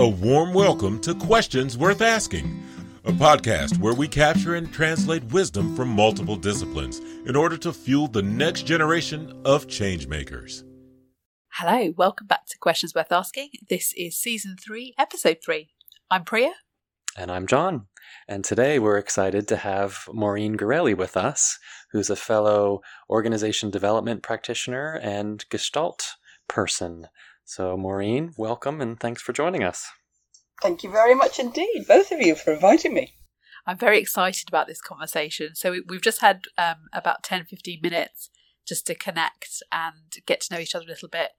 A warm welcome to Questions Worth Asking, a podcast where we capture and translate wisdom from multiple disciplines in order to fuel the next generation of changemakers. Hello, welcome back to Questions Worth Asking. This is season three, episode three. I'm Priya. And I'm John. And today we're excited to have Maureen Ghirelli with us, who's a fellow organization development practitioner and Gestalt person. So, Maureen, welcome and thanks for joining us. Thank you very much indeed, both of you, for inviting me. I'm very excited about this conversation. So, we've just had um, about 10 15 minutes just to connect and get to know each other a little bit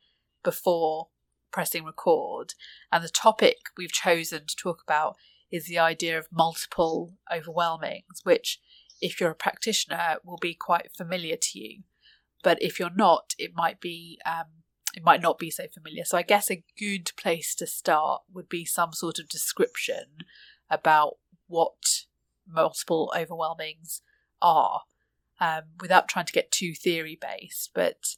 before pressing record. And the topic we've chosen to talk about is the idea of multiple overwhelmings, which, if you're a practitioner, will be quite familiar to you. But if you're not, it might be um, it might not be so familiar. So I guess a good place to start would be some sort of description about what multiple overwhelmings are, um, without trying to get too theory based. But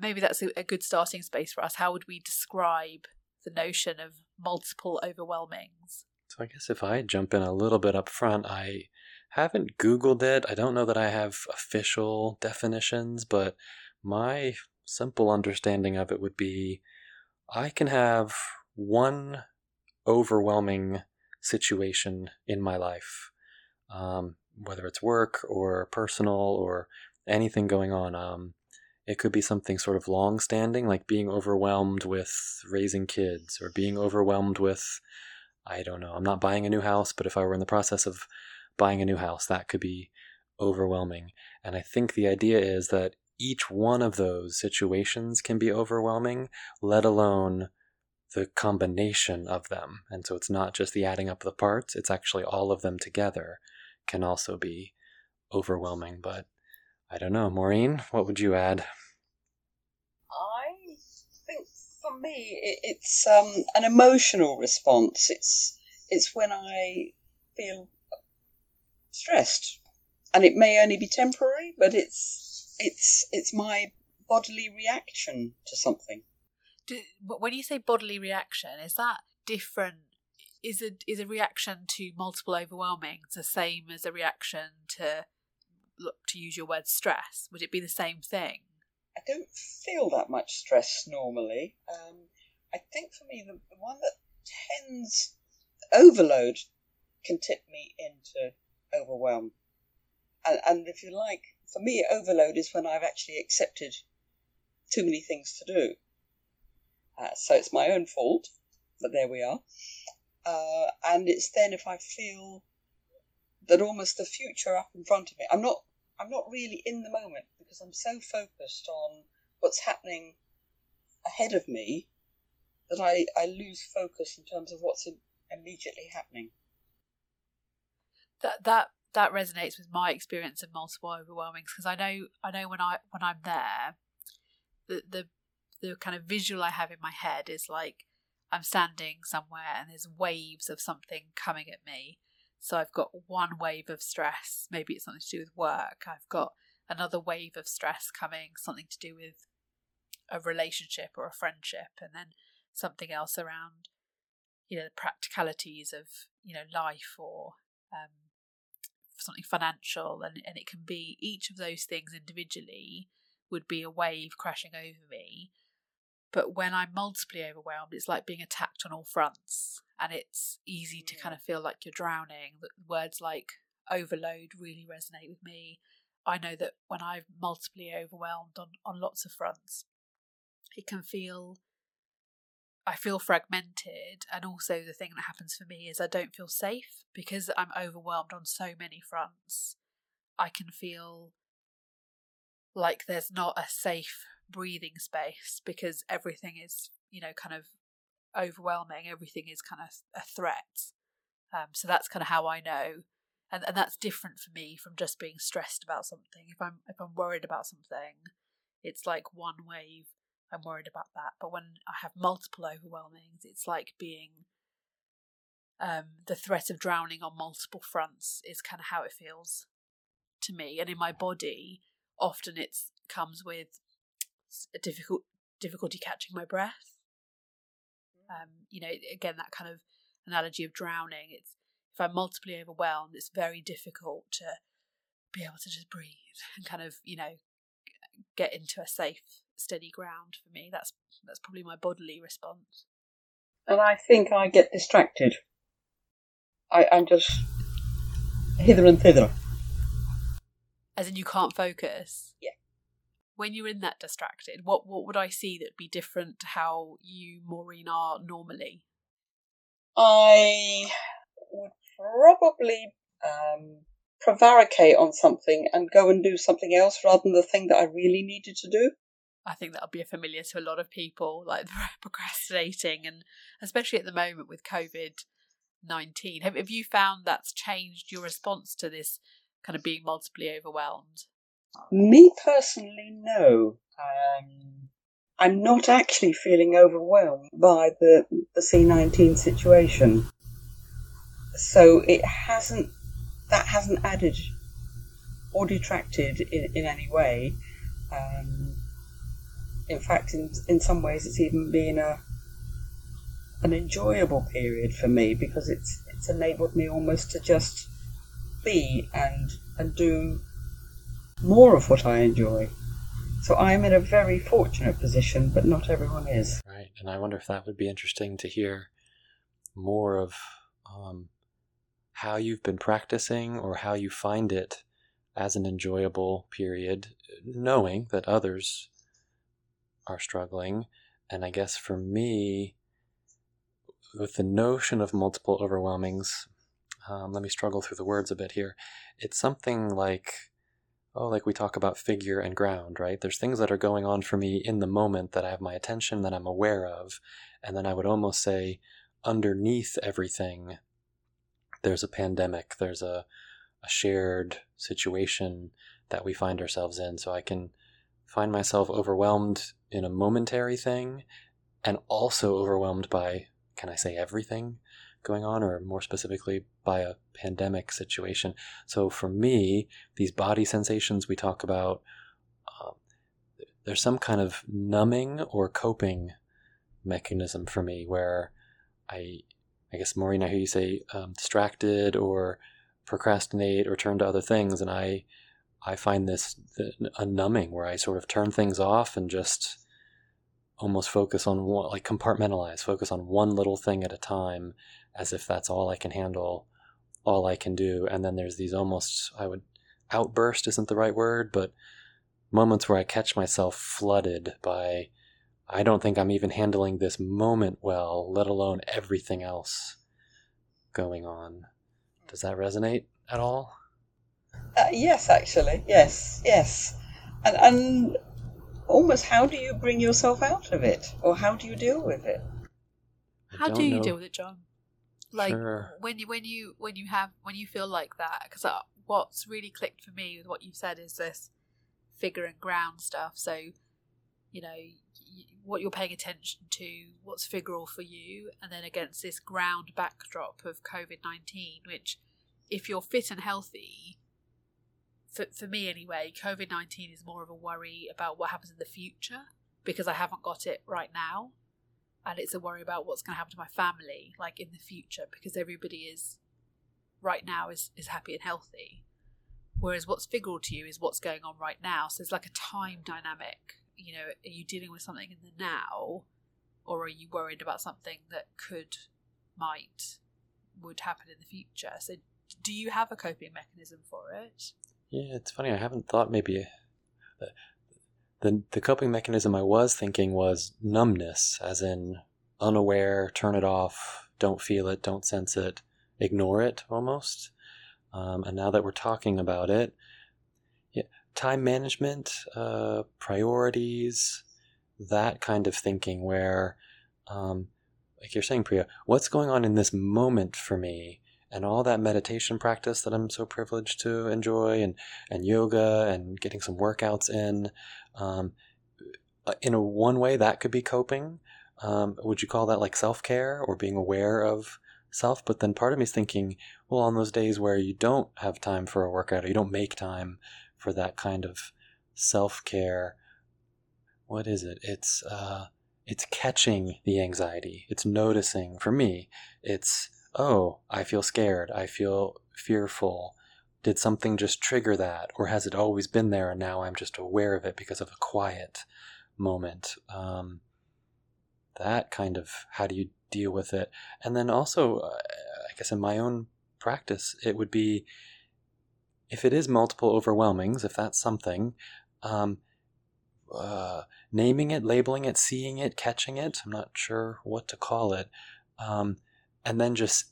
maybe that's a, a good starting space for us. How would we describe the notion of multiple overwhelmings? So I guess if I jump in a little bit up front, I haven't Googled it. I don't know that I have official definitions, but my simple understanding of it would be I can have one overwhelming situation in my life, um, whether it's work or personal or anything going on. Um, it could be something sort of long standing, like being overwhelmed with raising kids or being overwhelmed with I don't know. I'm not buying a new house, but if I were in the process of buying a new house, that could be overwhelming. And I think the idea is that each one of those situations can be overwhelming, let alone the combination of them. And so it's not just the adding up of the parts, it's actually all of them together can also be overwhelming. But I don't know. Maureen, what would you add? I think for me, it, it's um, an emotional response. It's it's when I feel stressed, and it may only be temporary, but it's it's it's my bodily reaction to something. Do, when you say bodily reaction, is that different? Is a is a reaction to multiple overwhelmings the same as a reaction to look to use your word stress? Would it be the same thing? I don't feel that much stress normally. Um, I think for me, the, the one that tends overload can tip me into overwhelm. And, and if you like, for me, overload is when I've actually accepted too many things to do. Uh, so it's my own fault, but there we are. Uh, and it's then if I feel that almost the future up in front of me, I'm not I'm not really in the moment because I'm so focused on what's happening ahead of me that I, I lose focus in terms of what's immediately happening. That that that resonates with my experience of multiple overwhelmings because I know I know when I when I'm there, the the the kind of visual I have in my head is like I'm standing somewhere and there's waves of something coming at me so I've got one wave of stress, maybe it's something to do with work. I've got another wave of stress coming, something to do with a relationship or a friendship, and then something else around, you know, the practicalities of, you know, life or um, something financial. And, and it can be each of those things individually would be a wave crashing over me. But when I'm multiply overwhelmed, it's like being attacked on all fronts and it's easy to kind of feel like you're drowning. Words like overload really resonate with me. I know that when I'm multiply overwhelmed on, on lots of fronts, it can feel I feel fragmented and also the thing that happens for me is I don't feel safe because I'm overwhelmed on so many fronts. I can feel like there's not a safe breathing space because everything is, you know, kind of overwhelming. Everything is kind of a threat. Um, so that's kind of how I know, and and that's different for me from just being stressed about something. If I'm if I'm worried about something, it's like one wave. I'm worried about that. But when I have multiple overwhelmings, it's like being um, the threat of drowning on multiple fronts is kind of how it feels to me. And in my body, often it comes with a difficult difficulty catching my breath Um, you know, again, that kind of analogy of drowning. It's if I'm multiply overwhelmed, it's very difficult to be able to just breathe and kind of, you know, get into a safe, steady ground for me. That's that's probably my bodily response. And I think I get distracted. I, I'm just hither and thither. As in, you can't focus. Yeah. When you're in that distracted, what what would I see that'd be different to how you, Maureen, are normally? I would probably um, prevaricate on something and go and do something else rather than the thing that I really needed to do. I think that'll be familiar to a lot of people, like procrastinating, and especially at the moment with COVID 19. Have, have you found that's changed your response to this kind of being multiply overwhelmed? Me personally, no. Um, I'm not actually feeling overwhelmed by the, the C19 situation. So it hasn't, that hasn't added or detracted in, in any way. Um, in fact, in, in some ways, it's even been a, an enjoyable period for me because it's it's enabled me almost to just be and and do more of what I enjoy. So I'm in a very fortunate position, but not everyone is. Right, and I wonder if that would be interesting to hear more of um, how you've been practicing or how you find it as an enjoyable period, knowing that others are struggling. And I guess for me, with the notion of multiple overwhelmings, um, let me struggle through the words a bit here. It's something like, oh, like we talk about figure and ground, right? There's things that are going on for me in the moment that I have my attention that I'm aware of. And then I would almost say, underneath everything, there's a pandemic, there's a, a shared situation that we find ourselves in. So I can find myself overwhelmed in a momentary thing and also overwhelmed by can I say everything going on, or more specifically, by a pandemic situation. So for me, these body sensations we talk about, um, there's some kind of numbing or coping mechanism for me where I, I guess Maureen, I hear you say um, distracted or procrastinate or turn to other things, and I, I find this a numbing where I sort of turn things off and just almost focus on one, like compartmentalize, focus on one little thing at a time, as if that's all I can handle, all I can do. And then there's these almost, I would, outburst isn't the right word, but moments where I catch myself flooded by, I don't think I'm even handling this moment well, let alone everything else going on. Does that resonate at all? Uh, yes, actually, yes, yes, and and almost how do you bring yourself out of it? Or how do you deal with it? How do you know. deal with it john? Like sure. when you when you when you have when you feel like that because uh, what's really clicked for me with what you've said is this figure and ground stuff. So you know what you're paying attention to what's figural for you and then against this ground backdrop of covid-19 which if you're fit and healthy for, for me anyway, COVID 19 is more of a worry about what happens in the future because I haven't got it right now. And it's a worry about what's going to happen to my family, like in the future, because everybody is right now is, is happy and healthy. Whereas what's figural to you is what's going on right now. So it's like a time dynamic. You know, are you dealing with something in the now, or are you worried about something that could, might, would happen in the future? So do you have a coping mechanism for it? Yeah, it's funny. I haven't thought maybe the, the the coping mechanism I was thinking was numbness, as in unaware, turn it off, don't feel it, don't sense it, ignore it almost. Um, and now that we're talking about it, yeah, time management, uh, priorities, that kind of thinking where, um, like you're saying, Priya, what's going on in this moment for me? And all that meditation practice that I'm so privileged to enjoy, and and yoga and getting some workouts in. Um, uh, in a one way, that could be coping. Um, would you call that like self care or being aware of self? But then part of me is thinking, well, on those days where you don't have time for a workout or you don't make time for that kind of self care, what is it? It's uh, it's catching the anxiety. It's noticing. For me, it's, oh, I feel scared. I feel fearful. Did something just trigger that? Or has it always been there and now I'm just aware of it because of a quiet moment? Um, that kind of, how do you deal with it? And then also, uh, I guess in my own practice, it would be if it is multiple overwhelmings, if that's something, um, uh, naming it, labeling it, seeing it, catching it. I'm not sure what to call it. Um, and then just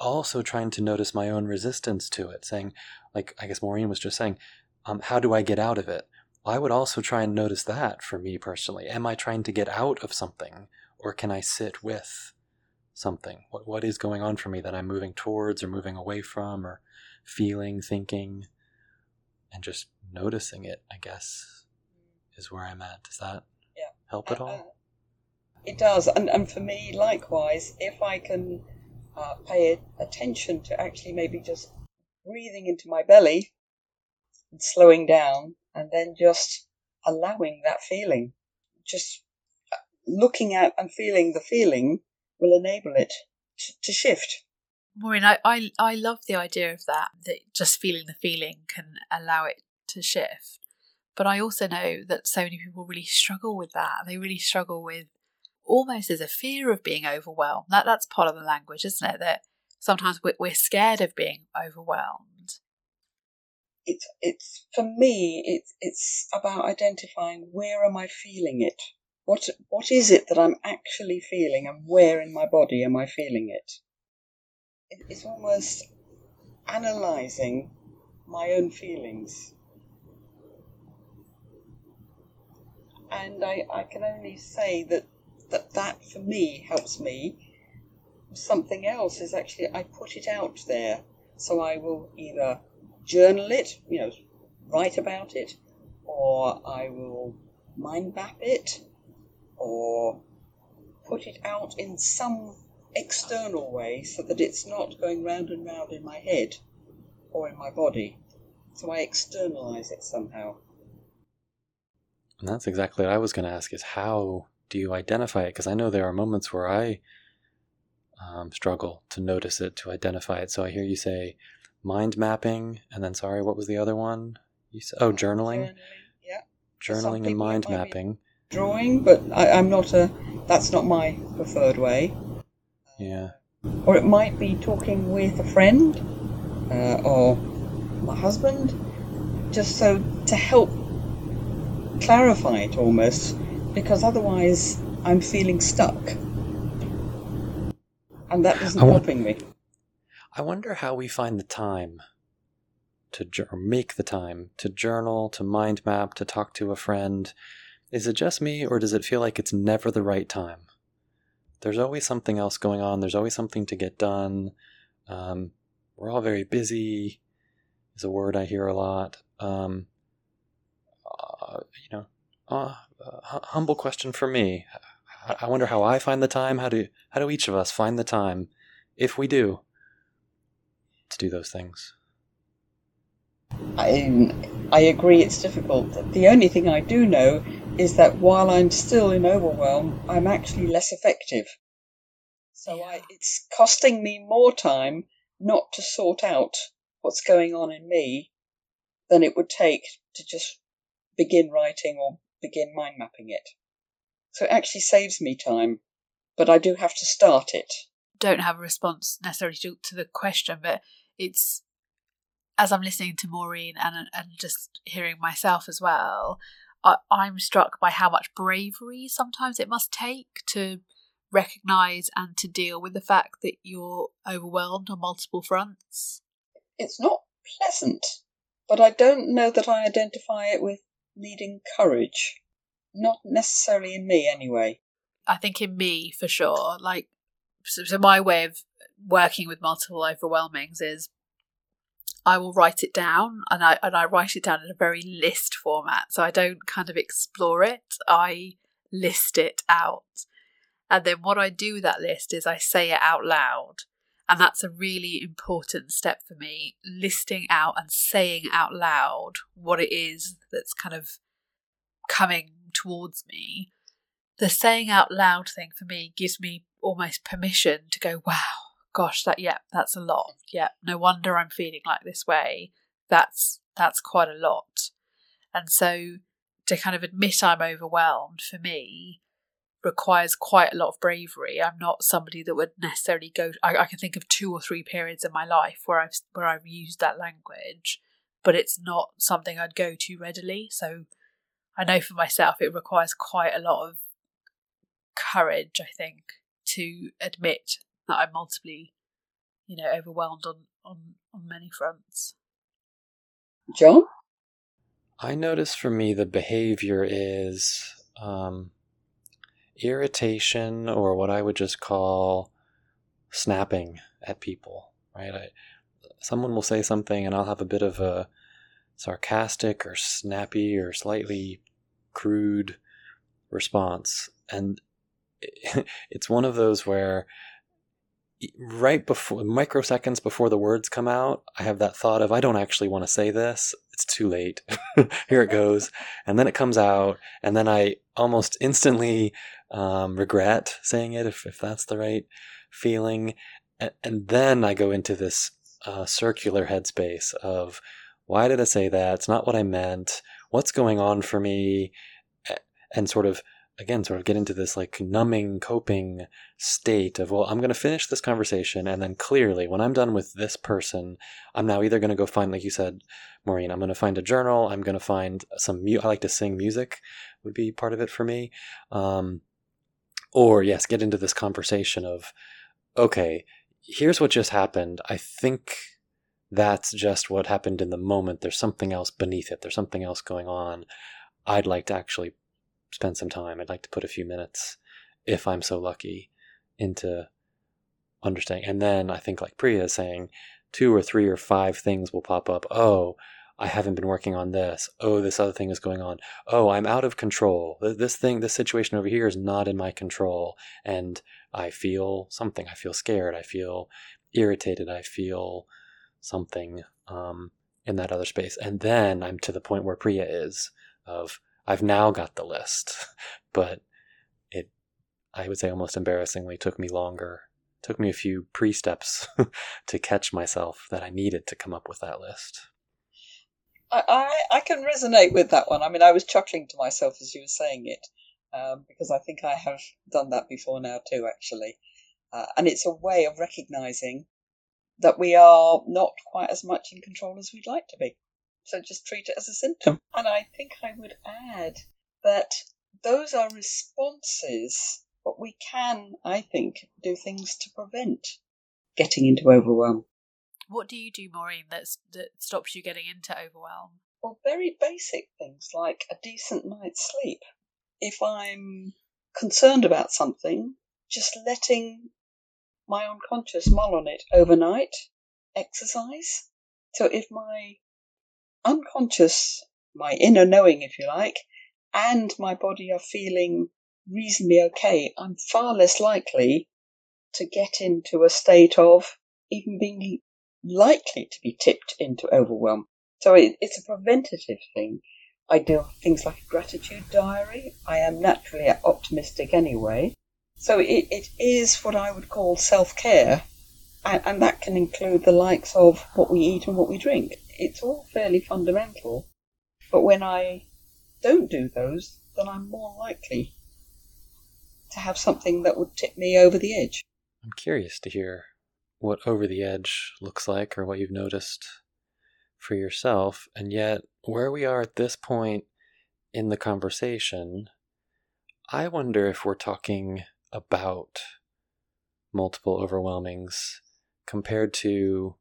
also trying to notice my own resistance to it, saying, like, I guess Maureen was just saying, um, how do I get out of it? I would also try and notice that for me personally. Am I trying to get out of something or can I sit with something? What, what is going on for me that I'm moving towards or moving away from or feeling, thinking, and just noticing it, I guess is where I'm at. Does that yeah. help at all? It does, and and for me likewise, if I can uh, pay attention to actually maybe just breathing into my belly, and slowing down, and then just allowing that feeling, just uh, looking at and feeling the feeling will enable it to, to shift. Maureen, I, I I love the idea of that. That just feeling the feeling can allow it to shift. But I also know that so many people really struggle with that. They really struggle with almost as a fear of being overwhelmed. That that's part of the language, isn't it? That sometimes we're, scared of being overwhelmed. It's it's for me. It's it's about identifying where am I feeling it. What what is it that I'm actually feeling, and where in my body am I feeling it? It's almost analyzing my own feelings and I, I can only say that, that that for me helps me. Something else is actually I put it out there, so I will either journal it, you know, write about it, or I will mind map it, or put it out in some external way so that it's not going round and round in my head or in my body. So I externalize it somehow. And that's exactly what I was going to ask is how do you identify it? Because I know there are moments where I um, struggle to notice it, to identify it. So I hear you say mind mapping, and then sorry, what was the other one? You said, oh, journaling. Journaling, yeah. Journaling and mind mapping. Drawing, but I, am not a. That's not my preferred way. Yeah. Or it might be talking with a friend, uh, or my husband, just so to help clarify it almost, because otherwise I'm feeling stuck. And that isn't helping me. I wonder how we find the time to or make the time to journal, to mind map, to talk to a friend. Is it just me, or does it feel like it's never the right time? There's always something else going on. There's always something to get done. Um, we're all very busy. Is a word I hear a lot. Um, uh, you know, uh, uh, humble question for me. I wonder how I find the time. How do how do each of us find the time, if we do, to do those things? I I agree. It's difficult. The only thing I do know is that while I'm still in overwhelm, I'm actually less effective. So I, it's costing me more time not to sort out what's going on in me than it would take to just begin writing or begin mind mapping it. So it actually saves me time, but I do have to start it. Don't have a response necessarily to, to the question, but it's as I'm listening to Maureen and and just hearing myself as well, I, I'm struck by how much bravery sometimes it must take to recognize and to deal with the fact that you're overwhelmed on multiple fronts. It's not pleasant, but I don't know that I identify it with needing courage. Not necessarily in me, anyway. I think in me for sure. Like, so, so my way of working with multiple overwhelmings is I will write it down and I and I write it down in a very list format. So I don't kind of explore it. I list it out. And then what I do with that list is I say it out loud. And that's a really important step for me, listing out and saying out loud what it is that's kind of coming towards me. the saying out loud thing for me gives me almost permission to go, wow, gosh, that yeah, that's a lot. Yeah, no wonder I'm feeling like this way. That's that's quite a lot. And so to kind of admit I'm overwhelmed for me requires quite a lot of bravery. I'm not somebody that would necessarily go. I, I, can think of two or three periods in my life where I've where I've used that language, but it's not something I'd go to readily. So I know for myself it requires quite a lot of courage. I think to admit that I'm multiply, you know, overwhelmed on on on many fronts. John, I notice for me the behavior is. Um, irritation or what I would just call snapping at people, right? I, someone will say something and I'll have a bit of a sarcastic or snappy or slightly crude response. And it's one of those where right before microseconds before the words come out, I have that thought of I don't actually want to say this. It's too late. Here it goes. And then it comes out, and then I almost instantly um, regret saying it if, if that's the right feeling. And, and then I go into this uh, circular headspace of why did I say that? It's not what I meant. What's going on for me? And sort of again sort of get into this like numbing coping state of well i'm going to finish this conversation and then clearly when i'm done with this person i'm now either going to go find like you said maureen i'm going to find a journal i'm going to find some mu- i like to sing music would be part of it for me um, or yes get into this conversation of okay here's what just happened i think that's just what happened in the moment there's something else beneath it there's something else going on i'd like to actually spend some time. I'd like to put a few minutes, if I'm so lucky, into understanding. And then I think, like Priya is saying, two or three or five things will pop up. Oh, I haven't been working on this. Oh, this other thing is going on. Oh, I'm out of control. This thing, this situation over here is not in my control. And I feel something. I feel scared. I feel irritated. I feel something um, in that other space. And then I'm to the point where Priya is of, I've now got the list, but it, I would say almost embarrassingly, took me longer. Took me a few pre steps to catch myself that I needed to come up with that list. I, I, can resonate with that one. I mean, I was chuckling to myself as you were saying it um, because I think I have done that before now too, actually. Uh, and it's a way of recognizing that we are not quite as much in control as we'd like to be. So just treat it as a symptom. And I think I would add that those are responses, but we can, I think, do things to prevent getting into overwhelm. What do you do, Maureen, that's, that stops you getting into overwhelm? Well, very basic things like a decent night's sleep. If I'm concerned about something, just letting my unconscious mull on it overnight, exercise. So if my unconscious, my inner knowing, if you like, and my body are feeling reasonably okay, I'm far less likely to get into a state of even being likely to be tipped into overwhelm. So it, it's a preventative thing. I do things like a gratitude diary. I am naturally optimistic anyway. So it, it is what I would call self care, and, and that can include the likes of what we eat and what we drink it's all fairly fundamental. But when I don't do those, then I'm more likely to have something that would tip me over the edge. I'm curious to hear what over the edge looks like or what you've noticed for yourself. And yet, where we are at this point in the conversation, I wonder if we're talking about multiple overwhelmings compared to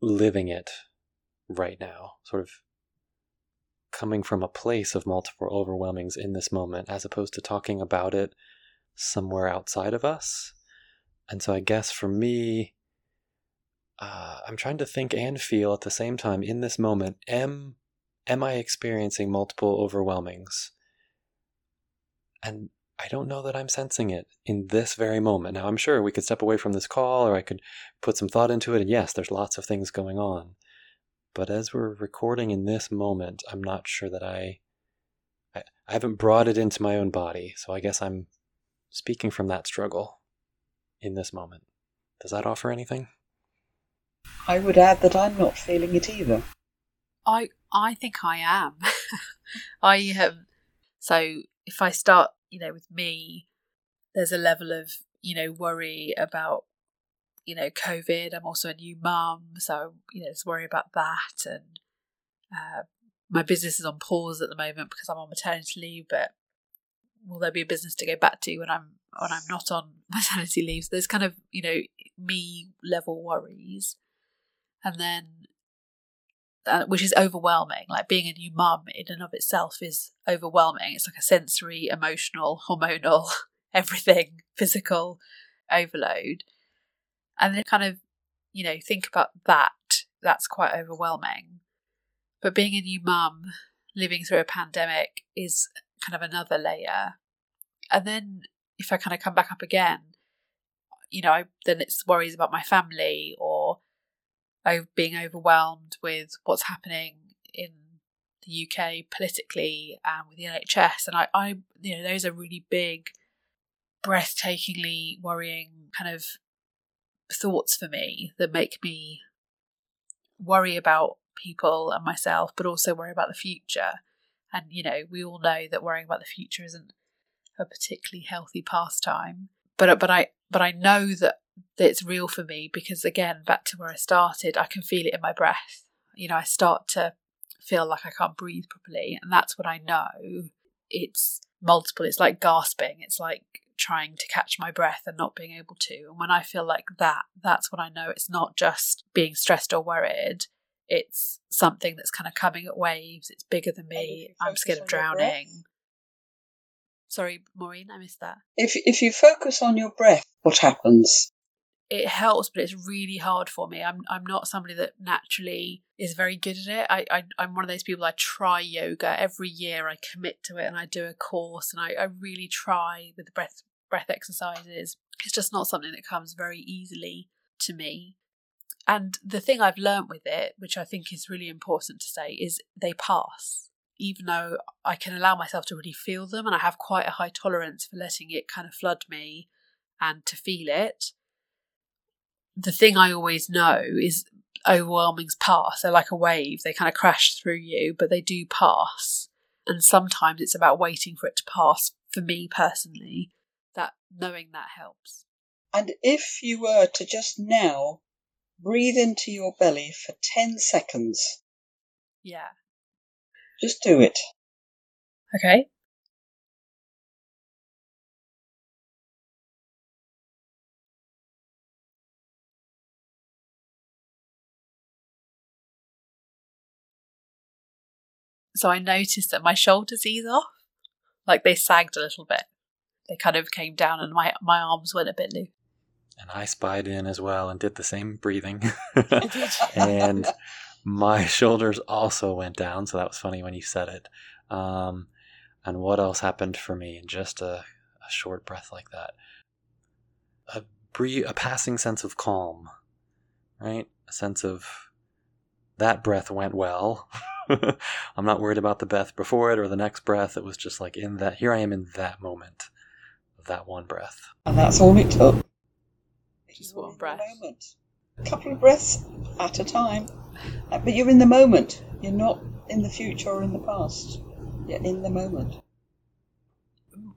living it right now, sort of coming from a place of multiple overwhelmings in this moment, as opposed to talking about it somewhere outside of us. And so I guess for me, uh, I'm trying to think and feel at the same time in this moment. Am am I experiencing multiple overwhelmings? And I don't know that I'm sensing it in this very moment. Now, I'm sure we could step away from this call or I could put some thought into it. And yes, there's lots of things going on. But as we're recording in this moment, I'm not sure that I I, I haven't brought it into my own body, so I guess I'm speaking from that struggle in this moment. Does that offer anything? I would add that I'm not feeling it either. I I think I am. I have. So if I start, you know, with me, there's a level of you know worry about you know COVID. I'm also a new mum, so you know, there's worry about that, and uh, my business is on pause at the moment because I'm on maternity leave. But will there be a business to go back to when I'm when I'm not on maternity leave? So there's kind of you know me level worries, and then uh, which is overwhelming. Like being a new mum in and of itself is overwhelming. It's like a sensory, emotional, hormonal, everything, physical overload. And then kind of, you know, think about that. That's quite overwhelming. But being a new mum, living through a pandemic is kind of another layer. And then if I kind of come back up again, you know, then it's worries about my family or being overwhelmed with what's happening in the UK politically and with the NHS. And I, I, you know, those are really big, breathtakingly worrying kind of thoughts for me that make me worry about people and myself, but also worry about the future. And, you know, we all know that worrying about the future isn't a particularly healthy pastime. But, but I, but I know that it's real for me because again back to where i started i can feel it in my breath. You know i start to feel like i can't breathe properly and that's what i know. It's multiple it's like gasping it's like trying to catch my breath and not being able to. And when i feel like that that's when i know it's not just being stressed or worried it's something that's kind of coming at waves it's bigger than me i'm scared of drowning sorry maureen i missed that if if you focus on your breath what happens it helps, but it's really hard for me. I'm I'm not somebody that naturally is very good at it. I, I I'm one of those people. I try yoga every year. I commit to it, and I do a course, and I, I really try with the breath breath exercises. It's just not something that comes very easily to me. And the thing I've learned with it, which I think is really important to say, is they pass. Even though I can allow myself to really feel them, and I have quite a high tolerance for letting it kind of flood me and to feel it the thing I always know is overwhelmings pass. They're like a wave, they kind of crash through you, but they do pass. And sometimes it's about waiting for it to pass. For me personally, that knowing that helps. And if you were to just now breathe into your belly for 10 seconds. Yeah. Just do it. Okay. So I noticed that my shoulders ease off, like they sagged a little bit. They kind of came down, and my my arms went a bit loose. And I spied in as well and did the same breathing. and my shoulders also went down, so that was funny when you said it. Um, and what else happened for me in just a, a short breath like that? A breathe, a passing sense of calm, right? A sense of that breath went well. I'm not worried about the breath before it or the next breath. It was just like in that, here I am in that moment that one breath. And that's all it took. Just one breath. Moment. A couple of breaths at a time. Uh, but you're in the moment. You're not in the future or in the past. You're in the moment.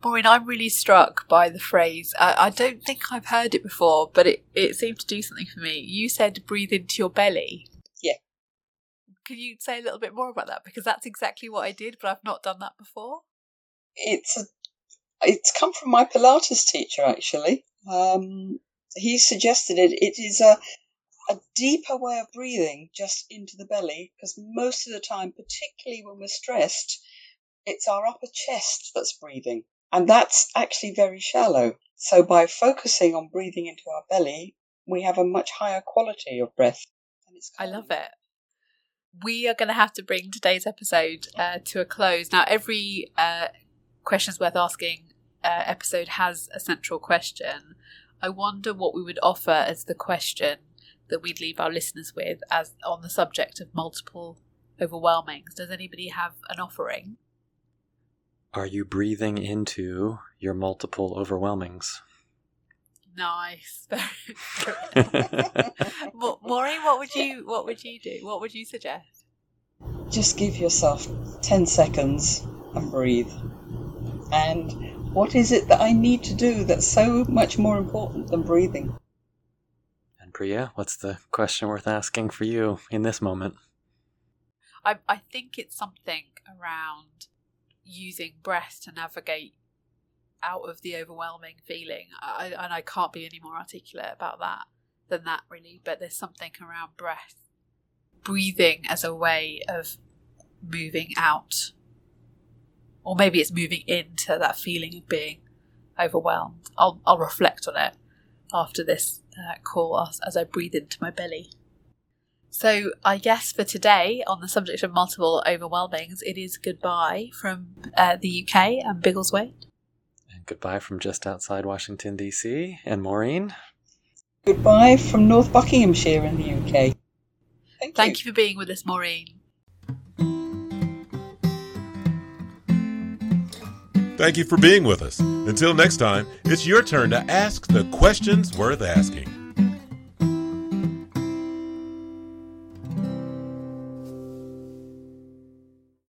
Maureen, I'm really struck by the phrase. I, I, don't think I've heard it before, but it, it seemed to do something for me. You said breathe into your belly. Yeah. Can you say a little bit more about that? Because that's exactly what I did, but I've not done that before. It's a, it's come from my Pilates teacher actually. Um, he suggested it. It is a a deeper way of breathing just into the belly because most of the time, particularly when we're stressed, it's our upper chest that's breathing. And that's actually very shallow. So by focusing on breathing into our belly, we have a much higher quality of breath. I love it we are going to have to bring today's episode uh, to a close. Now, every uh, questions worth asking uh, episode has a central question. I wonder what we would offer as the question that we'd leave our listeners with as on the subject of multiple overwhelmings. Does anybody have an offering? Are you breathing into your multiple overwhelmings? Nice. Maureen, what would you what would you do? What would you suggest? Just give yourself 10 seconds and breathe. And what is it that I need to do that's so much more important than breathing? And Priya, what's the question worth asking for you in this moment? I, I think it's something around using breath to navigate out of the overwhelming feeling. I, and I can't be any more articulate about that than that, really. But there's something around breath, breathing as a way of moving out. Or maybe it's moving into that feeling of being overwhelmed. I'll, I'll reflect on it after this uh, call as, as I breathe into my belly. So, I guess for today, on the subject of multiple overwhelmings, it is goodbye from uh, the UK and Biggleswade. And goodbye from just outside Washington, D.C. And Maureen. Goodbye from North Buckinghamshire in the UK. Thank, Thank you. you for being with us, Maureen. Thank you for being with us. Until next time, it's your turn to ask the questions worth asking.